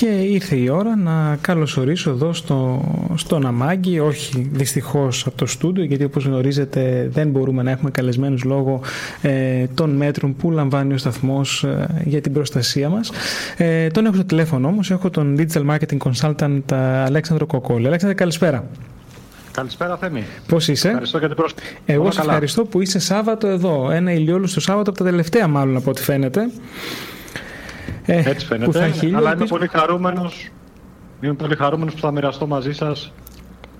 Και ήρθε η ώρα να καλωσορίσω εδώ στο, στον Αμάγκη, όχι δυστυχώς από το στούντιο, γιατί όπως γνωρίζετε δεν μπορούμε να έχουμε καλεσμένους λόγω ε, των μέτρων που λαμβάνει ο σταθμός ε, για την προστασία μας. Ε, τον έχω στο τηλέφωνο όμως, έχω τον Digital Marketing Consultant ε, Αλέξανδρο Κοκόλη. Αλέξανδρο, καλησπέρα. Καλησπέρα, Θέμη. Πώς είσαι, Ευχαριστώ για την πρόσκληση. Εγώ σε ευχαριστώ που είσαι Σάββατο εδώ. Ένα ηλιόλουστο Σάββατο από τα τελευταία, μάλλον από ό,τι φαίνεται. Ε, Έτσι φαίνεται, θα χείλει, αλλά είμαι πολύ χαρούμενος, είμαι πολύ χαρούμενος που θα μοιραστώ μαζί σας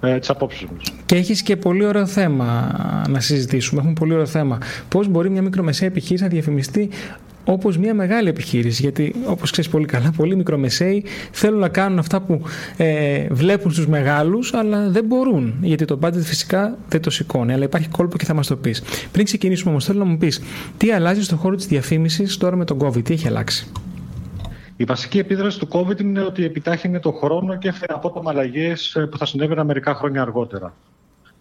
ε, τις απόψεις μου. Και έχεις και πολύ ωραίο θέμα να συζητήσουμε. Έχουμε πολύ ωραίο θέμα. Πώς μπορεί μια μικρομεσαία επιχείρηση να διαφημιστεί όπως μια μεγάλη επιχείρηση; Γιατί, όπως ξέρεις πολύ καλά, πολλοί μικρομεσαίοι θέλουν να κάνουν αυτά που ε, βλέπουν στους μεγάλους, αλλά δεν μπορούν. Γιατί το budget φυσικά δεν το σηκώνει. Αλλά υπάρχει κόλπο και θα μας το πεις. Πριν ξεκινήσουμε όμως, θέλω να μου πεις τι αλλάζει στον χώρο της διαφήμισης τώρα με τον COVID, τι έχει αλλάξει; Η βασική επίδραση του COVID είναι ότι επιτάχυνε το χρόνο και έφερε απότομα αλλαγές ε, που θα συνέβαιναν μερικά χρόνια αργότερα.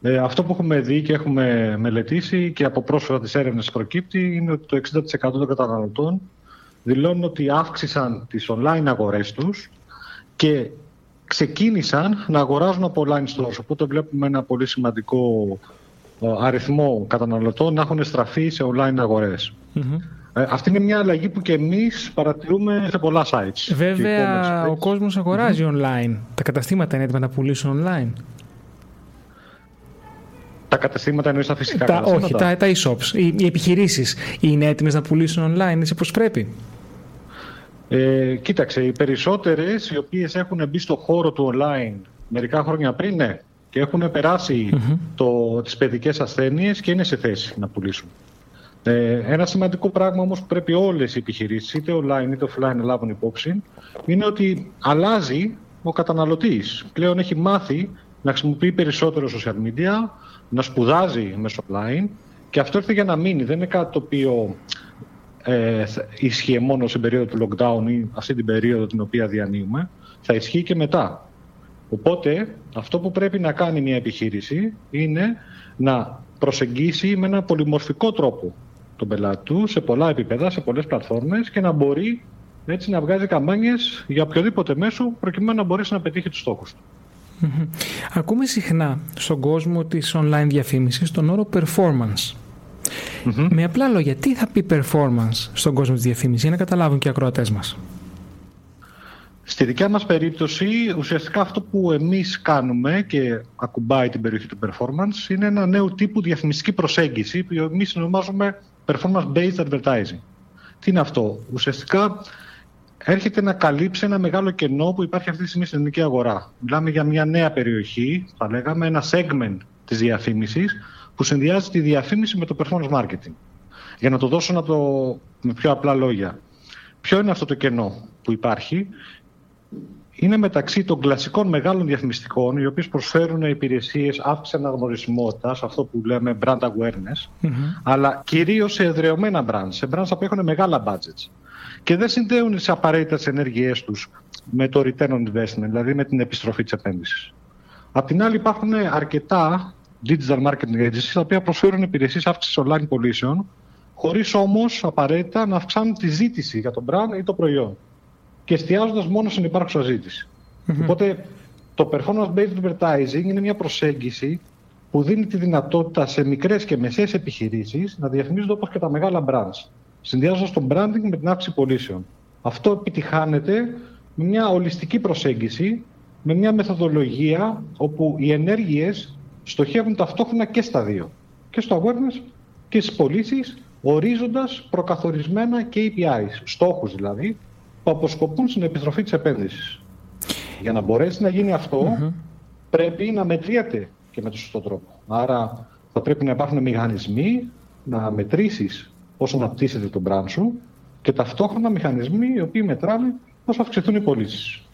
Ε, αυτό που έχουμε δει και έχουμε μελετήσει και από πρόσφατα τις έρευνες προκύπτει είναι ότι το 60% των καταναλωτών δηλώνουν ότι αύξησαν τις online αγορές τους και ξεκίνησαν να αγοράζουν από online stores. Οπότε βλέπουμε ένα πολύ σημαντικό ε, αριθμό καταναλωτών να έχουν στραφεί σε online αγορες ε, αυτή είναι μια αλλαγή που και εμείς παρατηρούμε σε πολλά sites. Βέβαια, ο κόσμος online. Τα καταστήματα είναι έτοιμα να πουλήσουν online. Τα καταστήματα εννοείς τα φυσικά τα, Όχι, τα, τα e-shops. Οι, οι επιχειρήσεις είναι έτοιμες να πουλήσουν online, έτσι πώς πρέπει. Ε, κοίταξε, οι περισσότερες οι οποίες έχουν μπει στο χώρο του online μερικά χρόνια πριν, ναι, και έχουν περάσει mm-hmm. το, τις παιδικές ασθένειες και είναι σε θέση να πουλήσουν. Ε, ένα σημαντικό πράγμα όμως που πρέπει όλες οι επιχειρήσεις, είτε online είτε offline, να λάβουν υπόψη, είναι ότι αλλάζει ο καταναλωτής. Πλέον έχει μάθει να χρησιμοποιεί περισσότερο social media, να σπουδάζει μέσω online και αυτό ήρθε για να μείνει. Δεν είναι κάτι το οποίο ε, ισχύει μόνο στην περίοδο του lockdown ή αυτή την περίοδο την οποία διανύουμε. Θα ισχύει και μετά. Οπότε αυτό που πρέπει να κάνει μια επιχείρηση είναι να προσεγγίσει με ένα πολυμορφικό τρόπο τον πελάτη του σε πολλά επίπεδα, σε πολλές πλατφόρμες και να μπορεί έτσι να βγάζει καμπάνιες για οποιοδήποτε μέσο προκειμένου να μπορέσει να πετύχει τους στόχους του. Ακούμε συχνά στον κόσμο της online διαφήμισης τον όρο performance. Με απλά λόγια, τι θα πει performance στον κόσμο της διαφήμισης για να καταλάβουν και οι ακροατές μας; Στη δικιά μας περίπτωση, ουσιαστικά αυτό που εμείς κάνουμε και ακουμπάει την περιοχή του performance είναι ένα νέο τύπου διαφημιστική προσέγγιση που εμείς ονομάζουμε performance-based advertising. Τι είναι αυτό; Ουσιαστικά έρχεται να καλύψει ένα μεγάλο κενό που υπάρχει αυτή τη στιγμή στην ελληνική αγορά. Μιλάμε για μια νέα περιοχή, θα λέγαμε, ένα segment της διαφήμισης που συνδυάζει τη διαφήμιση με το performance marketing. Για να το δώσω να το, με πιο απλά λόγια. Ποιο είναι αυτό το κενό που υπάρχει; Είναι μεταξύ των κλασικών μεγάλων διαφημιστικών, οι οποίες προσφέρουν υπηρεσίες αύξησης αναγνωρισιμότητας, αυτό που λέμε brand awareness, αλλά κυρίως σε εδρεωμένα brands, σε brands που έχουν μεγάλα budgets. Και δεν συνδέουν τις απαραίτητα τι ενέργειές τους με το return on investment, δηλαδή με την επιστροφή της επένδυσης. Απ' την άλλη, υπάρχουν αρκετά digital marketing agencies, τα οποία προσφέρουν υπηρεσίες αύξησης online πωλήσεων, χωρίς όμως απαραίτητα να αυξάνουν τη ζήτηση για το brand ή το προϊόν και εστιάζοντας μόνο στην υπάρχουσα Οπότε το performance-based advertising είναι μια προσέγγιση που δίνει τη δυνατότητα σε μικρές και μεσαίες επιχειρήσεις να διαφημίζονται όπως και τα μεγάλα brands, συνδυάζοντας το branding με την αύξηση πωλήσεων. Αυτό επιτυχάνεται με μια ολιστική προσέγγιση, με μια μεθοδολογία όπου οι ενέργειες στοχεύουν ταυτόχρονα και στα δύο. Και στο awareness και στις πωλήσεις, ορίζοντας προκαθορισμένα KPIs, στόχους δηλαδή, που αποσκοπούν στην επιστροφή της επένδυσης. Για να μπορέσει να γίνει πρέπει να μετριέται και με τον σωστό τρόπο. Άρα θα πρέπει να υπάρχουν μηχανισμοί να μετρήσεις όσο αναπτύσσεται τον brand σου και ταυτόχρονα μηχανισμοί οι οποίοι μετράνε πώς θα αυξηθούν οι πωλήσεις.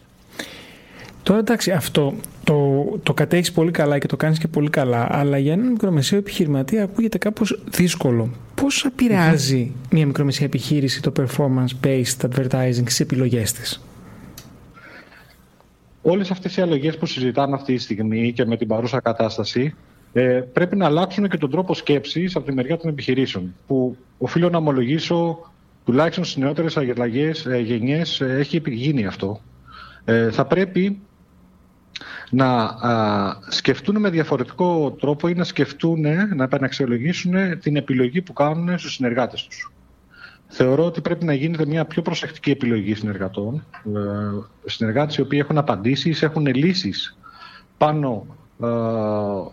Τώρα εντάξει, αυτό το, το κατέχεις πολύ καλά και το κάνεις και πολύ καλά, αλλά για έναν μικρομεσαίο επιχειρηματία ακούγεται κάπως δύσκολο. Πώς επηρεάζει μια μικρομεσαία επιχείρηση το performance-based advertising στις επιλογές της; Όλες αυτές οι αλλογές που συζητάμε αυτή τη στιγμή και με την παρούσα κατάσταση ε, πρέπει να αλλάξουν και τον τρόπο σκέψης από τη μεριά των επιχειρήσεων που οφείλω να ομολογήσω τουλάχιστον στις νεότερες αγελαγές, ε, γενιές ε, έχει γίνει αυτό. Ε, θα πρέπει να α, σκεφτούν με διαφορετικό τρόπο ή να σκεφτούν, να επαναξιολογήσουν την επιλογή που κάνουν στους συνεργάτες τους. Θεωρώ ότι πρέπει να γίνεται μια πιο προσεκτική επιλογή συνεργατών. Ε, συνεργάτες οι οποίοι έχουν απαντήσεις, έχουν λύσεις πάνω ε,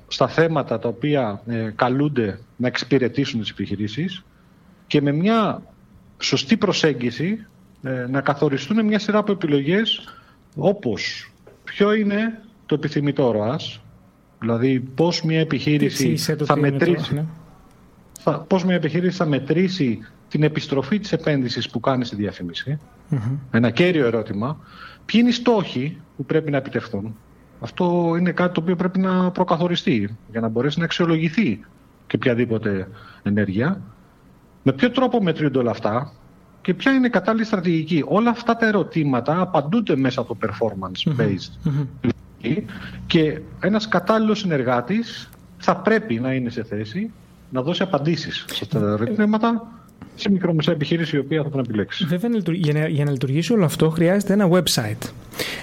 στα θέματα τα οποία ε, καλούνται να εξυπηρετήσουν τις επιχειρήσεις και με μια σωστή προσέγγιση να καθοριστούν μια σειρά από επιλογές όπως ποιο είναι το επιθυμητό ροάς, δηλαδή πώς μια επιχείρηση θα μετρήσει, ναι. θα, πώς μια επιχείρηση θα μετρήσει την επιστροφή της επένδυσης που κάνει στη διαφημιση Ένα κέριο ερώτημα. Ποιοι είναι οι στόχοι που πρέπει να επιτευχθούν; Αυτό είναι κάτι το οποίο πρέπει να προκαθοριστεί για να μπορέσει να αξιολογηθεί και οποιαδήποτε ενέργεια. Με ποιο τρόπο μετρούνται όλα αυτά; Και ποια είναι η κατάλληλη στρατηγική. Όλα αυτά τα ερωτήματα απαντούνται μέσα από το performance-based και ένας κατάλληλος συνεργάτης θα πρέπει να είναι σε θέση να δώσει απαντήσεις σε αυτά τα ερωτήματα σε μικρομεσαία επιχείρηση η οποία θα τον επιλέξει. Βέβαια, για να, για να λειτουργήσει όλο αυτό χρειάζεται ένα website.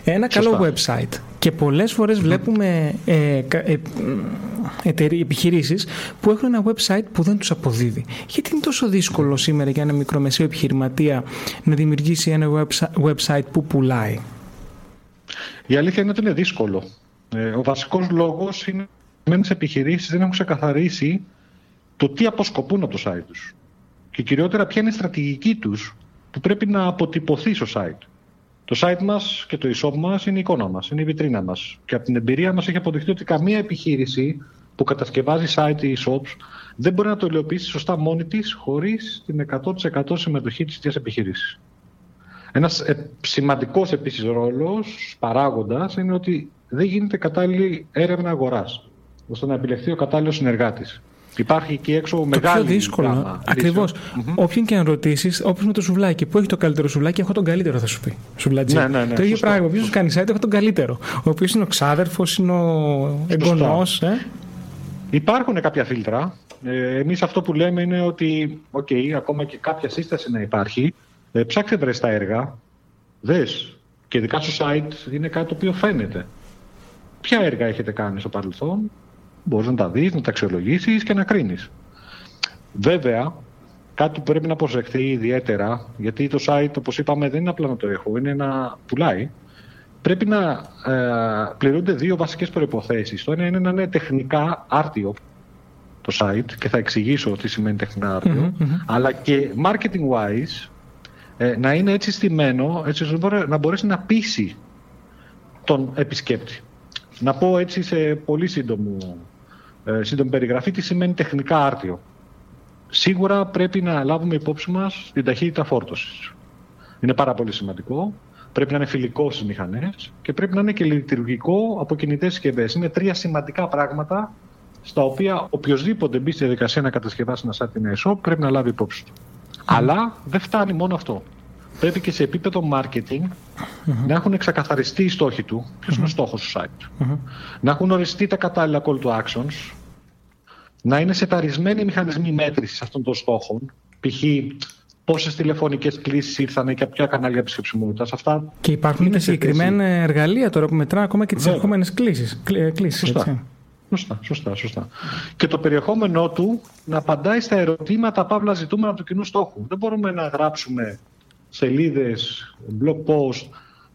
Ένα καλό website. Και πολλές φορές βλέπουμε ε, ε, επιχειρήσεις που έχουν ένα website που δεν τους αποδίδει. Γιατί είναι τόσο δύσκολο σήμερα για ένα μικρομεσαίο επιχειρηματία να δημιουργήσει ένα website που πουλάει; Η αλήθεια είναι ότι είναι δύσκολο. Ε, ο βασικός λόγος είναι ότι οι επιχειρήσεις δεν έχουν ξεκαθαρίσει το τι αποσκοπούν από το site τους και κυριότερα ποια είναι η στρατηγική τους που πρέπει να αποτυπωθεί στο site. Το site μας και το e-shop μας είναι η εικόνα μας, είναι η βιτρίνα μας. Και από την εμπειρία μας έχει αποδειχθεί ότι καμία επιχείρηση που κατασκευάζει site ή e-shops δεν μπορεί να το υλοποιήσει σωστά μόνη της χωρίς την 100% συμμετοχή της ίδιας επιχείρησης. Ένας ε, σημαντικός επίσης ρόλος, παράγοντας, είναι ότι δεν γίνεται κατάλληλη έρευνα αγοράς, ώστε να επιλεχθεί ο κατάλληλος συνεργάτης. Υπάρχει εκεί έξω το μεγάλη. Το πιο δύσκολο. Ακριβώς. Mm-hmm. Όποιον και αν ρωτήσεις, όπως με το σουβλάκι, που έχει το καλύτερο σουβλάκι, έχω τον καλύτερο, θα σου πει. Σουβλατζή. Ναι, ναι, ναι, το ίδιο πράγμα. Ο οποίο κάνει site, έχω τον καλύτερο. Ο οποίος είναι ο ξάδερφος, είναι ο εγγονός. Ε; Υπάρχουν κάποια φίλτρα. Ε, Εμείς αυτό που λέμε είναι ότι, okay, ακόμα και κάποια σύσταση να υπάρχει, ε, ψάξτε βρε τα έργα, δες. Και ειδικά στο site είναι κάτι το οποίο φαίνεται. Ποια έργα έχετε κάνει στο παρελθόν, Μπορείς να τα δεις, να τα αξιολογήσεις και να κρίνεις. Βέβαια, κάτι που πρέπει να προσεχθεί ιδιαίτερα, γιατί το site, όπως είπαμε, δεν είναι απλά να το έχω, είναι να πουλάει. Πρέπει να ε, πληρούνται δύο βασικές προποθέσει. Το ένα είναι να είναι τεχνικά άρτιο το site και θα εξηγήσω τι σημαίνει τεχνικά αλλά και marketing wise ε, να είναι έτσι στημένο έτσι ώστε να μπορέσει να πείσει τον επισκέπτη. Να πω έτσι σε πολύ σύντομο ε, σύντομη περιγραφή τι σημαίνει τεχνικά άρτιο. Σίγουρα πρέπει να λάβουμε υπόψη μας την ταχύτητα φόρτωσης. Είναι πάρα πολύ σημαντικό. Πρέπει να είναι φιλικός στις μηχανές και πρέπει να είναι και λειτουργικό από κινητές συσκευέ. Είναι τρία σημαντικά πράγματα στα οποία οποιοδήποτε μπει στη διαδικασία να κατασκευάσει ένα site ή e-shop πρέπει να λάβει υπόψη του. Αλλά δεν φτάνει μόνο αυτό. Πρέπει και σε επίπεδο marketing να έχουν ξεκαθαριστεί οι στόχοι του. Ποιος είναι ο στόχος του site. Να έχουν οριστεί τα κατάλληλα call to actions να είναι σεταρισμένοι οι μηχανισμοί μέτρησης αυτών των στόχων. Π.χ. πόσες τηλεφωνικές κλήσεις ήρθαν και από ποια κανάλια επισκεψιμότητας. Αυτά και υπάρχουν και συγκεκριμένα εργαλεία τώρα που μετρά ακόμα και τις ερχόμενες κλήσεις. Σωστά. Σωστά, σωστά, σωστά. Και το περιεχόμενό του να απαντάει στα ερωτήματα παύλα ζητούμενα του κοινού στόχου. Δεν μπορούμε να γράψουμε σελίδες, blog post,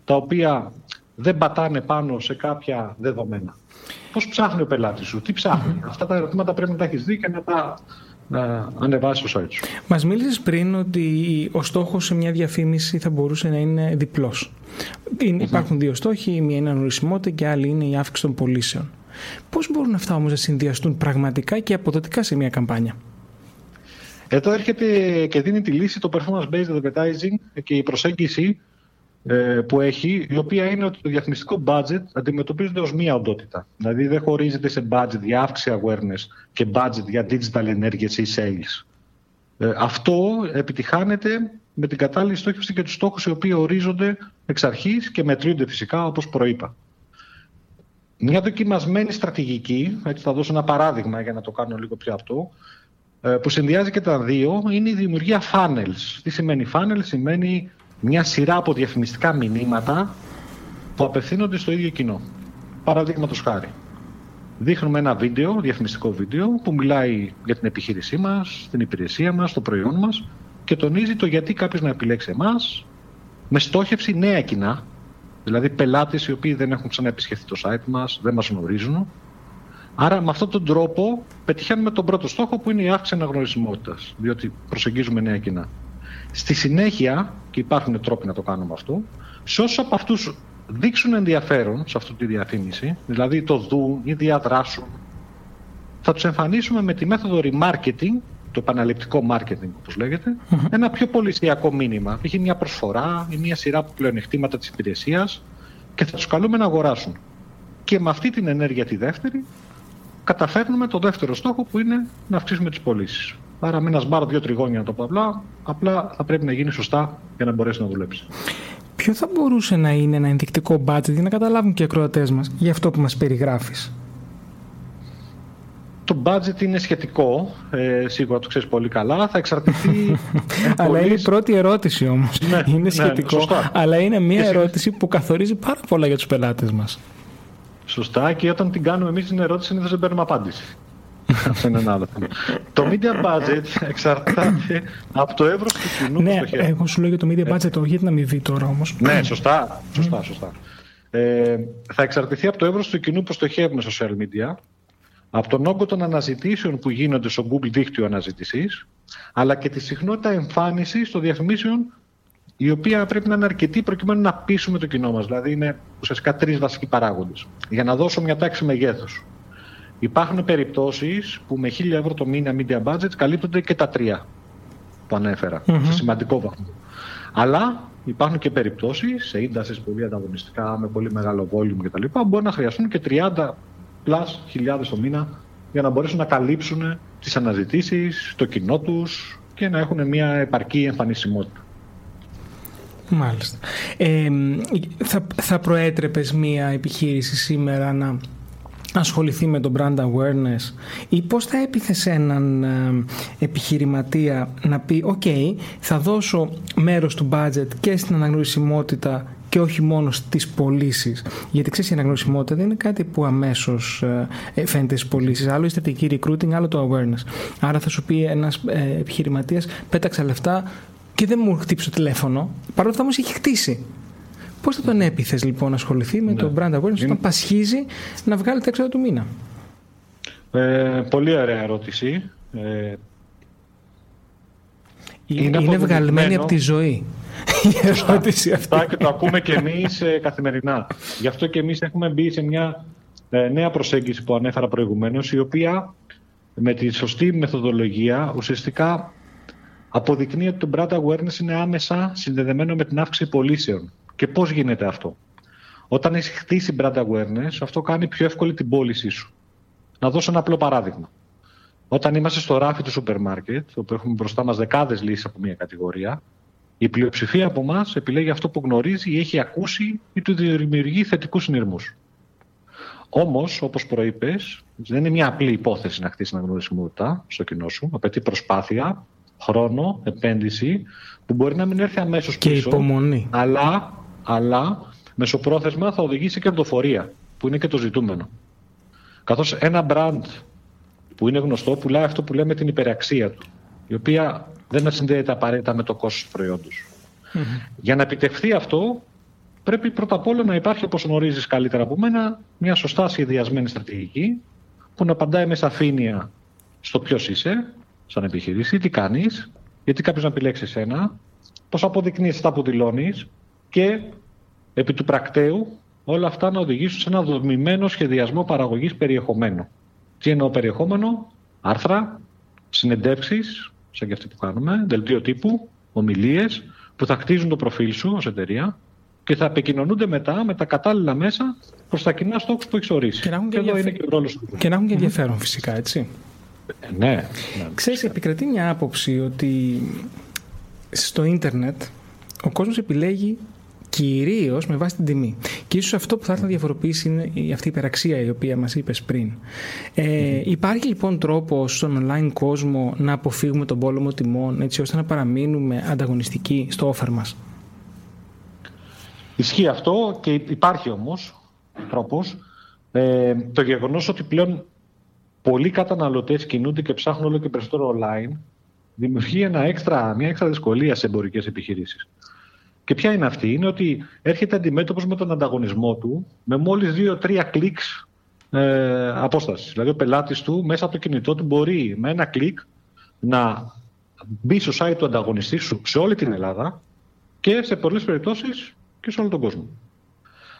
τα οποία δεν πατάνε πάνω σε κάποια δεδομένα. Πώς ψάχνει ο πελάτης σου, τι ψάχνει. Αυτά τα ερωτήματα πρέπει να τα έχεις δει και να τα να ανεβάσεις στο site σου. Μας μίλησες πριν ότι ο στόχος σε μια διαφήμιση θα μπορούσε να είναι διπλός. Υπάρχουν δύο στόχοι, μία είναι η ανορισμότητα και άλλη είναι η αύξηση των πωλήσεων. Πώς μπορούν αυτά όμως να συνδυαστούν πραγματικά και αποδοτικά σε μια καμπάνια; Εδώ έρχεται και δίνει τη λύση το performance based advertising και η προσέγγιση ε, που έχει, η οποία είναι ότι το διαφημιστικό budget αντιμετωπίζεται ως μία οντότητα. Δηλαδή δεν χωρίζεται σε budget για αύξηση awareness και budget για digital ενέργειες ή sales. Ε, αυτό επιτυχάνεται με την κατάλληλη στόχευση και τους στόχους οι οποίοι ορίζονται εξ αρχής και μετρούνται φυσικά όπως προείπα. Μια δοκιμασμένη στρατηγική, έτσι θα δώσω ένα παράδειγμα για να το κάνω λίγο πιο αυτό, ε, που συνδυάζει και τα δύο, είναι η δημιουργία funnels. Τι σημαίνει funnel, σημαίνει μια σειρά από διαφημιστικά μηνύματα που απευθύνονται στο ίδιο κοινό. Παραδείγματος χάρη. Δείχνουμε ένα βίντεο, διαφημιστικό βίντεο, που μιλάει για την επιχείρησή μας, την υπηρεσία μας, το προϊόν μας και τονίζει το γιατί κάποιος να επιλέξει εμάς με στόχευση νέα κοινά, δηλαδή πελάτες οι οποίοι δεν έχουν ξαναεπισχεθεί το site μας, δεν μας γνωρίζουν. Άρα, με αυτόν τον τρόπο πετυχαίνουμε τον πρώτο στόχο που είναι η αύξηση αναγνωρισιμότητας, διότι προσεγγίζουμε νέα κοινά. Στη συνέχεια, και υπάρχουν τρόποι να το κάνουμε αυτό, σε όσους από αυτούς δείξουν ενδιαφέρον σε αυτή τη διαφήμιση, δηλαδή το δουν ή διαδράσουν, θα τους εμφανίσουμε με τη μέθοδο remarketing το επαναληπτικό marketing όπως λέγεται, ένα πιο πολυσιακό μήνυμα. Έχει μια προσφορά ή μια σειρά από πλεονεκτήματα της υπηρεσίας και θα τους καλούμε να αγοράσουν. Και με αυτή την ενέργεια τη δεύτερη καταφέρνουμε το δεύτερο στόχο που είναι να αυξήσουμε τις πωλήσεις. Άρα μην σμπάρω δύο τριγώνια να το πω απλά, απλά θα πρέπει να γίνει σωστά για να μπορέσει να δουλέψει. Ποιο θα μπορούσε να είναι ένα ενδεικτικό budget για να καταλάβουν και οι ακροατές μας για αυτό που μας περιγράφεις; Το budget είναι σχετικό, ε, σίγουρα το ξέρεις πολύ καλά, θα εξαρτηθεί... αλλά είναι η πρώτη ερώτηση όμως, ναι, είναι ναι, σχετικό, αλλά είναι μια ερώτηση που καθορίζει πάρα πολλά για τους πελάτες μας. Σωστά και όταν την κάνουμε εμείς την ερώτηση είναι δεν παίρνουμε απάντηση. Αυτό είναι ένα άλλο θέμα. το media budget εξαρτάται από το εύρος του κοινού ναι, που Ναι, εγώ σου λέω για το media budget, όχι γιατί να μην δει τώρα όμως. Ναι, σωστά, σωστά, σωστά. Ε, θα εξαρτηθεί από το εύρος του κοινού που στοχεύουμε social media από τον όγκο των αναζητήσεων που γίνονται στο Google δίκτυο αναζήτησης, αλλά και τη συχνότητα εμφάνισης των διαφημίσεων, η οποία πρέπει να είναι αρκετή προκειμένου να πείσουμε το κοινό μας. Δηλαδή, είναι ουσιαστικά τρεις βασικοί παράγοντες. Για να δώσω μια τάξη μεγέθους. Υπάρχουν περιπτώσεις που με 1000 ευρώ το μήνα media budget καλύπτονται και τα τρία που ανεφερα σε σημαντικό βαθμό. Αλλά υπάρχουν και περιπτώσεις σε ίνταση πολύ ανταγωνιστικά, με πολύ μεγάλο volume κτλ. Μπορεί να χρειαστούν και 30 πλάς χιλιάδες το μήνα για να μπορέσουν να καλύψουν τις αναζητήσεις, το κοινό τους και να έχουν μια επαρκή εμφανισιμότητα. Μάλιστα. Ε, θα, θα προέτρεπες μια επιχείρηση σήμερα να ασχοληθεί με το brand awareness ή πώς θα έπιθες έναν ε, επιχειρηματία να πει «ΟΚ, θα δώσω μέρος του budget και στην αναγνωρισιμότητα και όχι μόνο στις πωλήσεις. Γιατί ξέρεις, η αναγνωσιμότητα δεν είναι κάτι που αμέσως ε, φαίνεται στις πωλήσεις. Άλλο η στρατηγική recruiting, άλλο το awareness. Άρα θα σου πει ένας ε, επιχειρηματίας, πέταξα λεφτά και δεν μου χτύψει το τηλέφωνο. Παρ' όλα αυτά όμως έχει χτίσει. Πώς θα τον έπειθε λοιπόν να ασχοληθεί με το ναι. brand awareness όταν πασχίζει να βγάλει τα έξοδα του μήνα; Ε, πολύ ωραία ερώτηση. Ε, είναι, είναι βγαλμένη από τη ζωή η ερώτηση αυτή. Και το ακούμε και εμείς ε, καθημερινά. Γι' αυτό και εμείς έχουμε μπει σε μια ε, νέα προσέγγιση που ανέφερα προηγουμένως, η οποία με τη σωστή μεθοδολογία ουσιαστικά αποδεικνύει ότι το brand awareness είναι άμεσα συνδεδεμένο με την αύξηση πωλήσεων. Και πώς γίνεται αυτό; Όταν έχεις χτίσει brand awareness, αυτό κάνει πιο εύκολη την πώλησή σου. Να δώσω ένα απλό παράδειγμα. Όταν είμαστε στο ράφι του σούπερ μάρκετ, όπου έχουμε μπροστά μας δεκάδες λύσεις από μια κατηγορία, η πλειοψηφία από εμάς επιλέγει αυτό που γνωρίζει ή έχει ακούσει ή του δημιουργεί θετικούς συνειρμούς. Όμως, όπως προείπες, δεν είναι μια απλή υπόθεση να χτίσει αναγνωρισιμότητα στο κοινό σου. Απαιτεί προσπάθεια, χρόνο, επένδυση, που μπορεί να μην έρθει αμέσως πίσω. Και υπομονή. Αλλά, αλλά μεσοπρόθεσμα θα οδηγήσει και κερδοφορία, που είναι και το ζητούμενο. Καθώς ένα brand που είναι γνωστό πουλάει αυτό που λέμε την υπεραξία του, η οποία δεν συνδέεται απαραίτητα με το κόστος του προϊόντος. Για να επιτευχθεί αυτό, πρέπει πρώτα απ' όλα να υπάρχει, όπως γνωρίζεις καλύτερα από μένα, μια σωστά σχεδιασμένη στρατηγική που να απαντάει με σαφήνεια στο ποιος είσαι, σαν επιχειρήση, τι κάνεις, γιατί κάποιος να επιλέξει εσένα, πώς αποδεικνύεις αυτά που δηλώνεις και επί του πρακτέου όλα αυτά να οδηγήσουν σε ένα δομημένο σχεδιασμό παραγωγής περιεχομένου. Τι εννοώ περιεχόμενο, άρθρα, συνεντεύξεις, σαν και αυτή που κάνουμε, δελτίο τύπου, ομιλίες, που θα χτίζουν το προφίλ σου ως εταιρεία και θα επικοινωνούνται μετά με τα κατάλληλα μέσα προς τα κοινά στόχους που έχεις ορίσει. Και να έχουν και, και, ενδιαφε... και, και, να έχουν και ενδιαφέρον φυσικά, έτσι. Ε, ναι. ναι. Ξέρεις, επικρατεί μια άποψη ότι στο ίντερνετ ο κόσμος επιλέγει κυρίως με βάση την τιμή. Και ίσως αυτό που θα έρθει να διαφοροποιήσει είναι αυτή η υπεραξία η οποία μας είπες πριν. Ε, υπάρχει λοιπόν τρόπο στον online κόσμο να αποφύγουμε τον πόλεμο τιμών έτσι ώστε να παραμείνουμε ανταγωνιστικοί στο offer μας; Ισχύει αυτό και υπάρχει όμως τρόπος. Ε, το γεγονός ότι πλέον πολλοί καταναλωτές κινούνται και ψάχνουν όλο και περισσότερο online δημιουργεί ένα έξτρα, μια έξτρα δυσκολία σε εμπορικές επιχειρήσεις. Και ποια είναι αυτή, είναι ότι έρχεται αντιμέτωπος με τον ανταγωνισμό του με μόλις 2-3 κλικς ε, απόστασης. Δηλαδή, ο πελάτης του μέσα από το κινητό του μπορεί με ένα κλικ να μπει στο site του ανταγωνιστή σου σε όλη την Ελλάδα και σε πολλές περιπτώσεις και σε όλο τον κόσμο.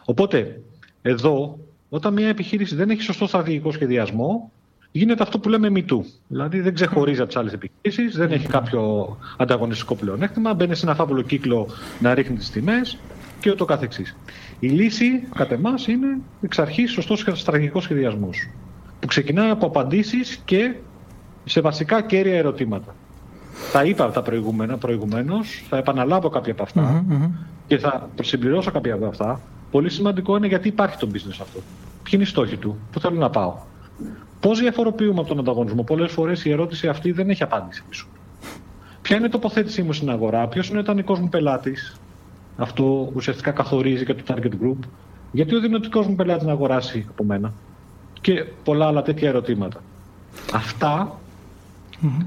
Οπότε, εδώ, όταν μια επιχείρηση δεν έχει σωστό στρατηγικό σχεδιασμό, γίνεται αυτό που λέμε μητού. Δηλαδή δεν ξεχωρίζει από τις άλλες επιχειρήσεις, δεν έχει κάποιο ανταγωνιστικό πλεονέκτημα, μπαίνει σε ένα φάβολο κύκλο να ρίχνει τις τιμές και ούτω καθεξής. Η λύση, κατά εμάς, είναι εξ αρχής σωστός στρατηγικός σχεδιασμός. Που ξεκινάει από απαντήσεις και σε βασικά κέρια ερωτήματα. Τα είπα τα προηγούμενα προηγουμένως, θα επαναλάβω κάποια από αυτα και θα συμπληρώσω κάποια από αυτά. Πολύ σημαντικό είναι γιατί υπάρχει το business αυτό. Ποιοι είναι οι στόχοι του, πού θέλω να πάω. Πώς διαφοροποιούμε από τον ανταγωνισμό; Πολλές φορές η ερώτηση αυτή δεν έχει απάντηση πίσω. Ποια είναι η τοποθέτησή μου στην αγορά, ποιος είναι ο ιδανικός μου πελάτης; Αυτό ουσιαστικά καθορίζει και το target group. Γιατί ο δυνατικό μου πελάτης να αγοράσει από μένα; Και πολλά άλλα τέτοια ερωτήματα. Αυτά, mm-hmm.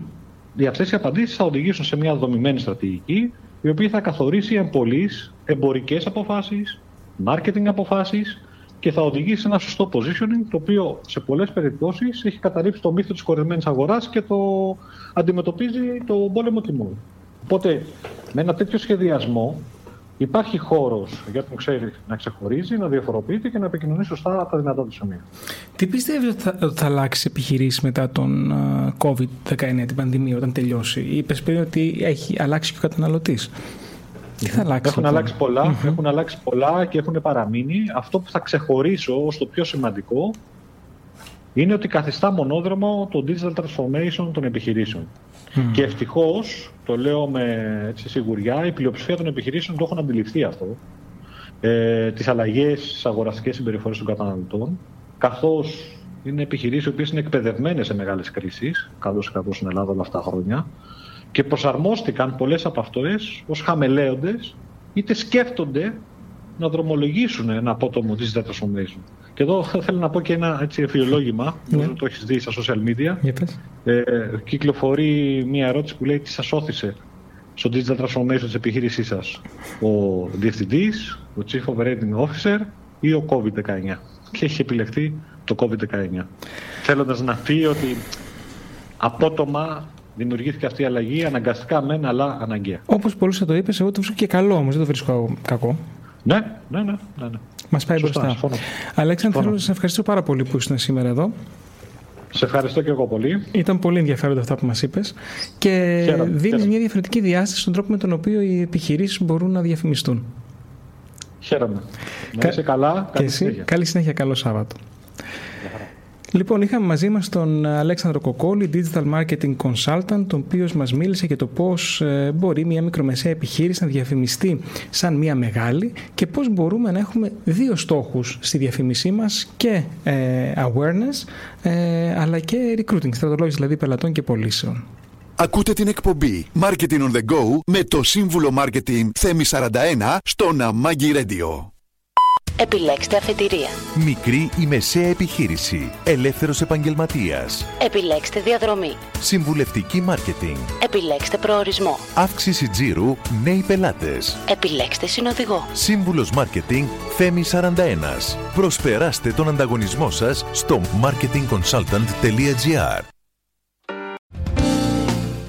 οι αυτές οι απαντήσεις θα οδηγήσουν σε μια δομημένη στρατηγική, η οποία θα καθορίσει εν πωλής εμπορικές αποφάσεις, marketing αποφάσεις και θα οδηγήσει σε ένα σωστό positioning, το οποίο σε πολλές περιπτώσεις έχει καταρρύψει το μύθο της κορεσμένη αγοράς και το αντιμετωπίζει το πόλεμο τιμών. Οπότε, με ένα τέτοιο σχεδιασμό, υπάρχει χώρος για τον ξέρει να ξεχωρίζει, να διαφοροποιείται και να επικοινωνεί σωστά τα δυνατά του σημεία. Τι πιστεύεις ότι θα, θα αλλάξει επιχειρήσεις μετά τον COVID-19, την πανδημία, όταν τελειώσει; Είπες πριν ότι έχει αλλάξει και ο καταναλωτής. Τι θα αλλάξει, έχουν, αλλάξει πολλά, έχουν αλλάξει πολλά και έχουν παραμείνει. Αυτό που θα ξεχωρίσω ως το πιο σημαντικό είναι ότι καθιστά μονόδρομο το digital transformation των επιχειρήσεων. Και ευτυχώς, το λέω με έτσι, σιγουριά, η πλειοψηφία των επιχειρήσεων το έχουν αντιληφθεί αυτό. Ε, τις αλλαγές στις αγοραστικές συμπεριφορές των καταναλωτών, καθώς είναι επιχειρήσεις οι οποίες είναι εκπαιδευμένες σε μεγάλες κρίσεις, καλώς ή κακό στην Ελλάδα όλα αυτά τα χρόνια, και προσαρμόστηκαν πολλές από αυτές ως χαμελέοντες είτε σκέφτονται να δρομολογήσουν ένα απότομο digital transformation. Και εδώ θέλω να πω και ένα έτσι, εφιολόγημα, yeah. Ναι. το έχεις δει στα social media. Ε, κυκλοφορεί μια ερώτηση που λέει τι σας όθησε στο digital transformation της επιχείρησής σας; Ο διευθυντής, ο chief operating officer ή ο COVID-19; Και έχει επιλεχθεί το COVID-19. Θέλοντας να πει ότι απότομα δημιουργήθηκε αυτή η αλλαγή αναγκαστικά μεν, αλλά αναγκαία. Όπως πολύ θα το είπες, εγώ το βρίσκω και καλό όμως, δεν το βρίσκω κακό. Ναι, ναι, ναι. ναι, ναι. Μας πάει Σωστά, μπροστά. Αλέξανδρο, θέλω να σα ευχαριστήσω πάρα πολύ που ήσουν σήμερα εδώ. Σε ευχαριστώ και εγώ πολύ. Ήταν πολύ ενδιαφέροντα αυτά που μας είπες και δίνει μια διαφορετική διάσταση στον τρόπο με τον οποίο οι επιχειρήσεις μπορούν να διαφημιστούν. Χαίρομαι. Να είσαι καλά. Καλή και εσύ, συνέχεια. Καλή συνέχεια. Καλό Σάββατο. Λοιπόν, είχαμε μαζί μας τον Αλέξανδρο Κοκόλη, Digital Marketing Consultant, τον οποίος μας μίλησε για το πώς ε, μπορεί μια μικρομεσαία επιχείρηση να διαφημιστεί σαν μια μεγάλη και πώς μπορούμε να έχουμε δύο στόχους στη διαφήμισή μας και ε, awareness ε, αλλά και recruiting, στρατολόγηση δηλαδή πελατών και πωλήσεων. Ακούτε την εκπομπή Marketing on the Go με το σύμβουλο Marketing Θέμη 41 στο Ναμάγκη Radio. Επιλέξτε αφετηρία. Μικρή ή μεσαία επιχείρηση. Ελεύθερος επαγγελματίας. Επιλέξτε διαδρομή. Συμβουλευτική μάρκετινγκ. Επιλέξτε προορισμό. Αύξηση τζίρου. Νέοι πελάτες. Επιλέξτε συνοδηγό. Σύμβουλος μάρκετινγκ Θέμη 41. Προσπεράστε τον ανταγωνισμό σας στο marketingconsultant.gr